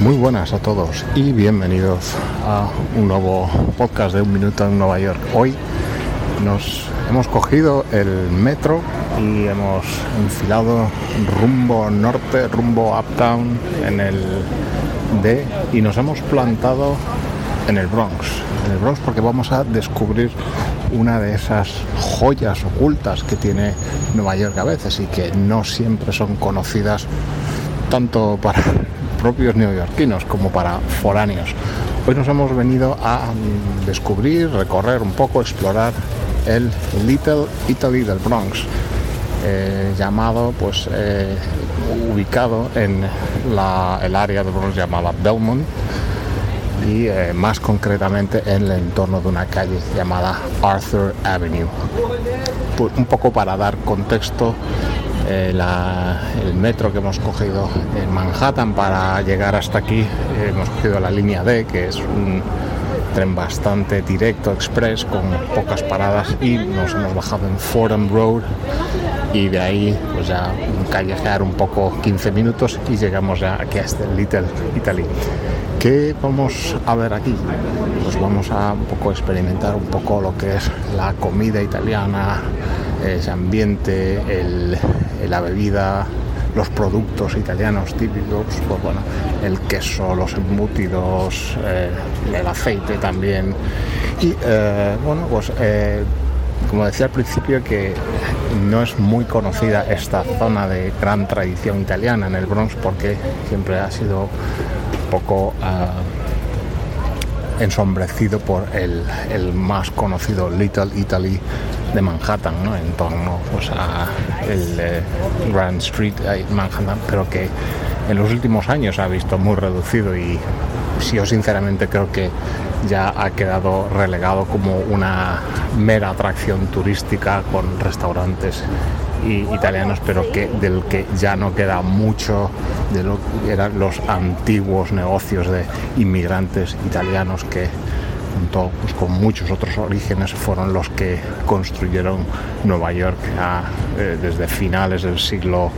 Muy buenas a todos y bienvenidos a un nuevo podcast de Un Minuto en Nueva York. Hoy nos hemos cogido el metro y hemos enfilado rumbo norte, rumbo uptown en el D y nos hemos plantado en el Bronx. En el Bronx porque vamos a descubrir una de esas joyas ocultas que tiene Nueva York a veces y que no siempre son conocidas tanto para propios neoyorquinos como para foráneos. Hoy nos hemos venido a descubrir, recorrer un poco, explorar el Little Italy del Bronx, eh, llamado, pues, eh, ubicado en el área del Bronx llamada Belmont y eh, más concretamente en el entorno de una calle llamada Arthur Avenue. Pues, un poco para dar contexto eh, el metro que hemos cogido en Manhattan para llegar hasta aquí. Eh, hemos cogido la línea D, que es un tren bastante directo, express, con pocas paradas y nos hemos bajado en Fordham Road y de ahí pues ya callejear un poco 15 minutos y llegamos ya aquí a este Little Italy. ¿Qué vamos a ver aquí? Pues vamos a un poco experimentar un poco lo que es la comida italiana, ese ambiente, el, la bebida, los productos italianos típicos, pues bueno, el queso, los embutidos, eh, el aceite también. Y eh, bueno, pues eh, como decía al principio que no es muy conocida esta zona de gran tradición italiana en el Bronx porque siempre ha sido poco ensombrecido por el, más conocido Little Italy de Manhattan, ¿no? en torno pues, a el eh, Grand Street Manhattan, pero que en los últimos años ha visto muy reducido y yo sinceramente creo que ya ha quedado relegado como una mera atracción turística con restaurantes italianos, pero que del que ya no queda mucho de lo que eran los antiguos negocios de inmigrantes italianos que junto pues, con muchos otros orígenes fueron los que construyeron Nueva York eh, desde finales del siglo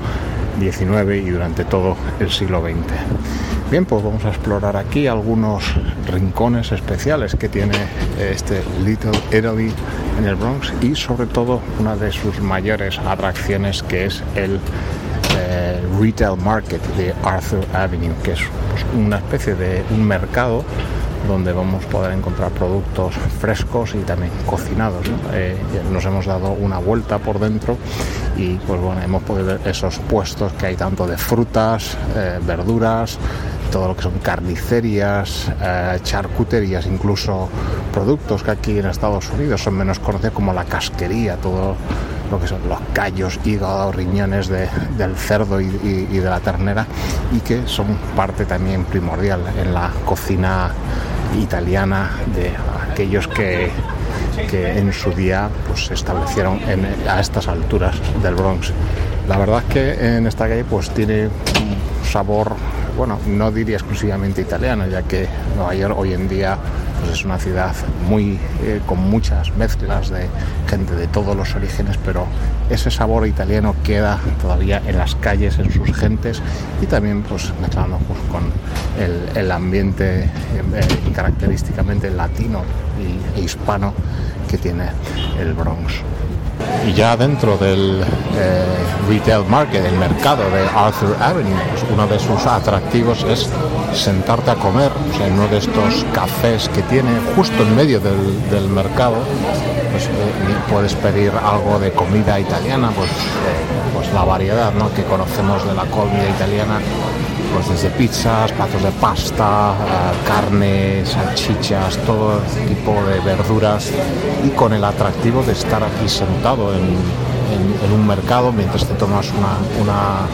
XIX y durante todo el siglo XX. Bien, pues vamos a explorar aquí algunos rincones especiales que tiene este Little Italy en el Bronx y sobre todo una de sus mayores atracciones que es el eh, Retail Market de Arthur Avenue, que es una especie de un mercado donde vamos a poder encontrar productos frescos y también cocinados. Eh, nos hemos dado una vuelta por dentro y pues bueno, hemos podido ver esos puestos que hay tanto de frutas, eh, verduras, todo lo que son carnicerías, eh, charcuterías, incluso productos que aquí en Estados Unidos son menos conocidos como la casquería, todo lo que son los callos, hígado, riñones del cerdo y, de la ternera y que son parte también primordial en la cocina italiana de aquellos que, que en su día pues, se establecieron a estas alturas del Bronx. La verdad es que en esta calle pues tiene un sabor, bueno, no diría exclusivamente italiano, ya que Nueva York hoy en día pues, es una ciudad muy eh, con muchas mezclas de gente de todos los orígenes, pero ese sabor italiano queda todavía en las calles, en sus gentes y también pues mezclando pues, con el, ambiente eh, característicamente latino e hispano que tiene el Bronx. Y ya dentro del eh, retail market, el mercado de Arthur Avenue, pues uno de sus atractivos es sentarte a comer en uno de estos cafés que tiene justo en medio del, mercado. Pues, eh, puedes pedir algo de comida italiana, pues, eh, pues la variedad ¿no? que conocemos de la comida italiana pues desde pizzas, platos de pasta, eh, carne, salchichas, todo tipo de verduras. Y con el atractivo de estar aquí sentado en, un mercado mientras te tomas una, una,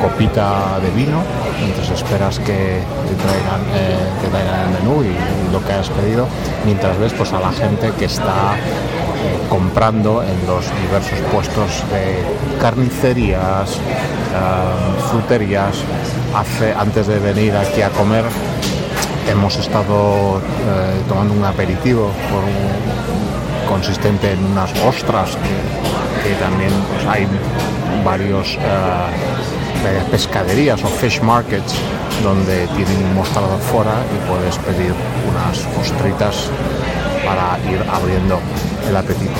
copita de vino, mientras esperas que te traigan, eh, traigan el menú y lo que has pedido, mientras ves pues a la gente que está eh, comprando en los diversos puestos de carnicerías, fruterías. Hace, antes de venir aquí a comer hemos estado eh, tomando un aperitivo consistente en unas ostras que, también pues, hay varios eh, pescaderías o fish markets donde tienen un mostrador fuera y puedes pedir unas ostritas para ir abriendo el apetito.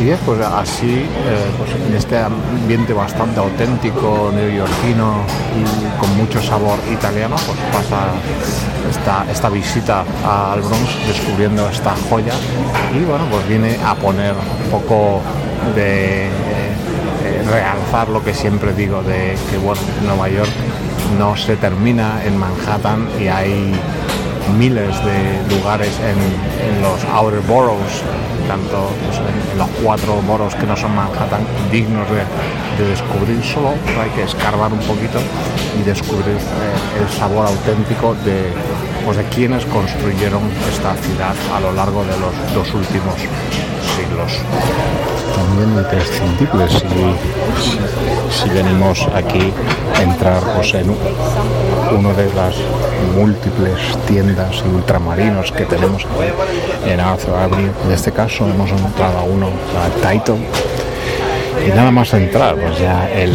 Y pues así, eh, pues en este ambiente bastante auténtico, neoyorquino y con mucho sabor italiano, pues pasa esta, esta visita al Bronx descubriendo esta joya y bueno, pues viene a poner un poco de eh, realzar lo que siempre digo de que bueno, Nueva York no se termina en Manhattan y hay miles de lugares en, los outer boroughs, tanto pues, en, los cuatro boroughs que no son Manhattan, dignos de, descubrir. Solo, hay que escarbar un poquito y descubrir eh, el sabor auténtico de, pues, de quienes construyeron esta ciudad a lo largo de los dos últimos siglos. También imprescindible si, si, venimos aquí a entrar pues, en uno de las múltiples tiendas y ultramarinos que tenemos en Arthur Avenue. En este caso hemos entrado a uno, a Title. Y nada más entrar, pues ya el,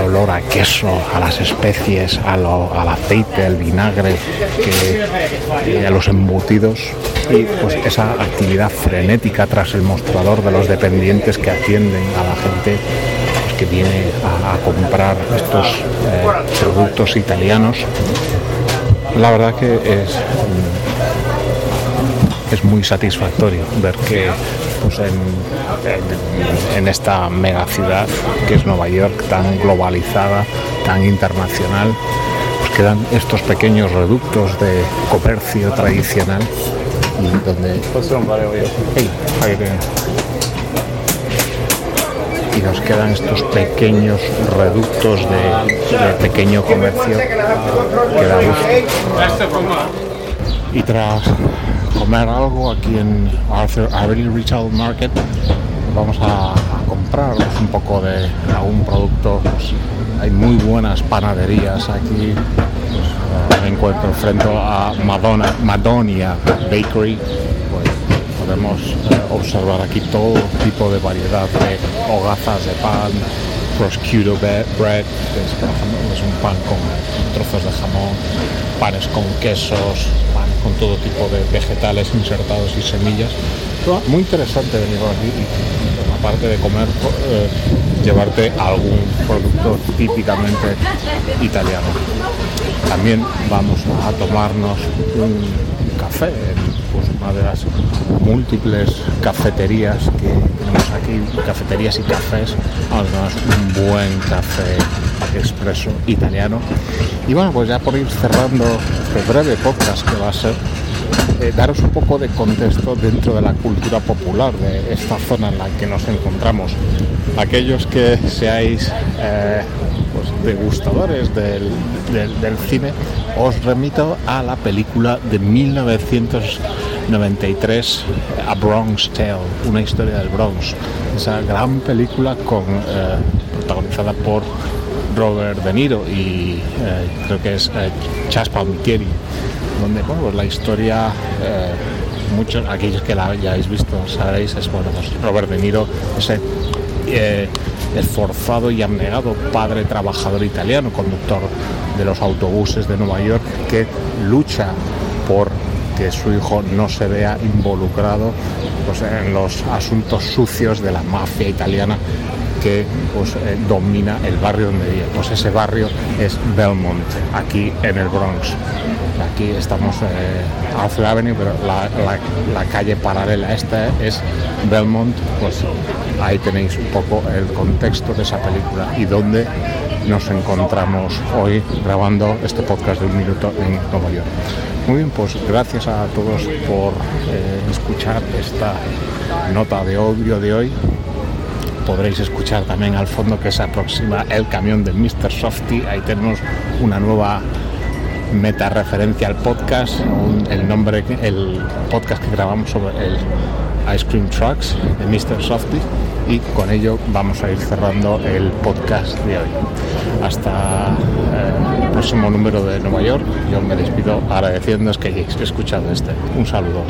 olor a queso, a las especies, al aceite, al vinagre, que, a los embutidos. Y pues esa actividad frenética tras el mostrador de los dependientes que atienden a la gente pues, que viene a, comprar estos eh, productos italianos. La verdad que es, es muy satisfactorio ver que pues en, esta mega ciudad que es Nueva York, tan globalizada, tan internacional, pues quedan estos pequeños reductos de comercio tradicional y donde y nos quedan estos pequeños reductos de, pequeño comercio que da gusto. Y tras algo aquí en Arthur Avenue Retail Market, vamos a, comprar un poco de algún producto. Pues, hay muy buenas panaderías aquí. Pues, me encuentro frente a Madonna, Madonia Bakery podemos eh, observar aquí todo tipo de variedad de hogazas de pan, prosciutto bread, que es, un pan con trozos de jamón, panes con quesos, pan con todo tipo de vegetales insertados y semillas. Muy interesante venir aquí y, aparte de comer, eh, llevarte algún producto típicamente italiano. También vamos a tomarnos un café una de las múltiples cafeterías que tenemos aquí, cafeterías y cafés, además un buen café expreso italiano. Y bueno, pues ya por ir cerrando este breve podcast que va a ser, eh, daros un poco de contexto dentro de la cultura popular de esta zona en la que nos encontramos. Aquellos que seáis eh, pues, degustadores del, del, cine, os remito a la película de 1900 93 A Bronx Tale, una historia del Bronx. Esa gran película con, eh, protagonizada por Robert De Niro y eh, creo que es eh, Chas Palmitieri, donde bueno, pues la historia, muchos, aquellos que la hayáis visto sabréis, es bueno, pues Robert De Niro, ese esforzado y abnegado padre trabajador italiano, conductor de los autobuses de Nueva York, que lucha por que su hijo no se vea involucrado pues, en los asuntos sucios de la mafia italiana que pues, eh, domina el barrio donde vive. Pues ese barrio es Belmont, aquí en el Bronx. Aquí estamos eh, Arthur Avenue, pero la, calle paralela esta es Belmont. Pues ahí tenéis un poco el contexto de esa película y dónde nos encontramos hoy grabando este podcast de un minuto en Nueva York. Muy bien, pues gracias a todos por eh, escuchar esta nota de audio de hoy. Podréis escuchar también al fondo que se aproxima el camión del Mr. Softy. Ahí tenemos una nueva meta referencia al podcast, el nombre, el podcast que grabamos sobre el Ice Cream Trucks de Mr. Softy y con ello vamos a ir cerrando el podcast de hoy. Hasta eh, próximo número de Nueva York. Yo me despido agradeciendo que hayáis escuchado este. Un saludo.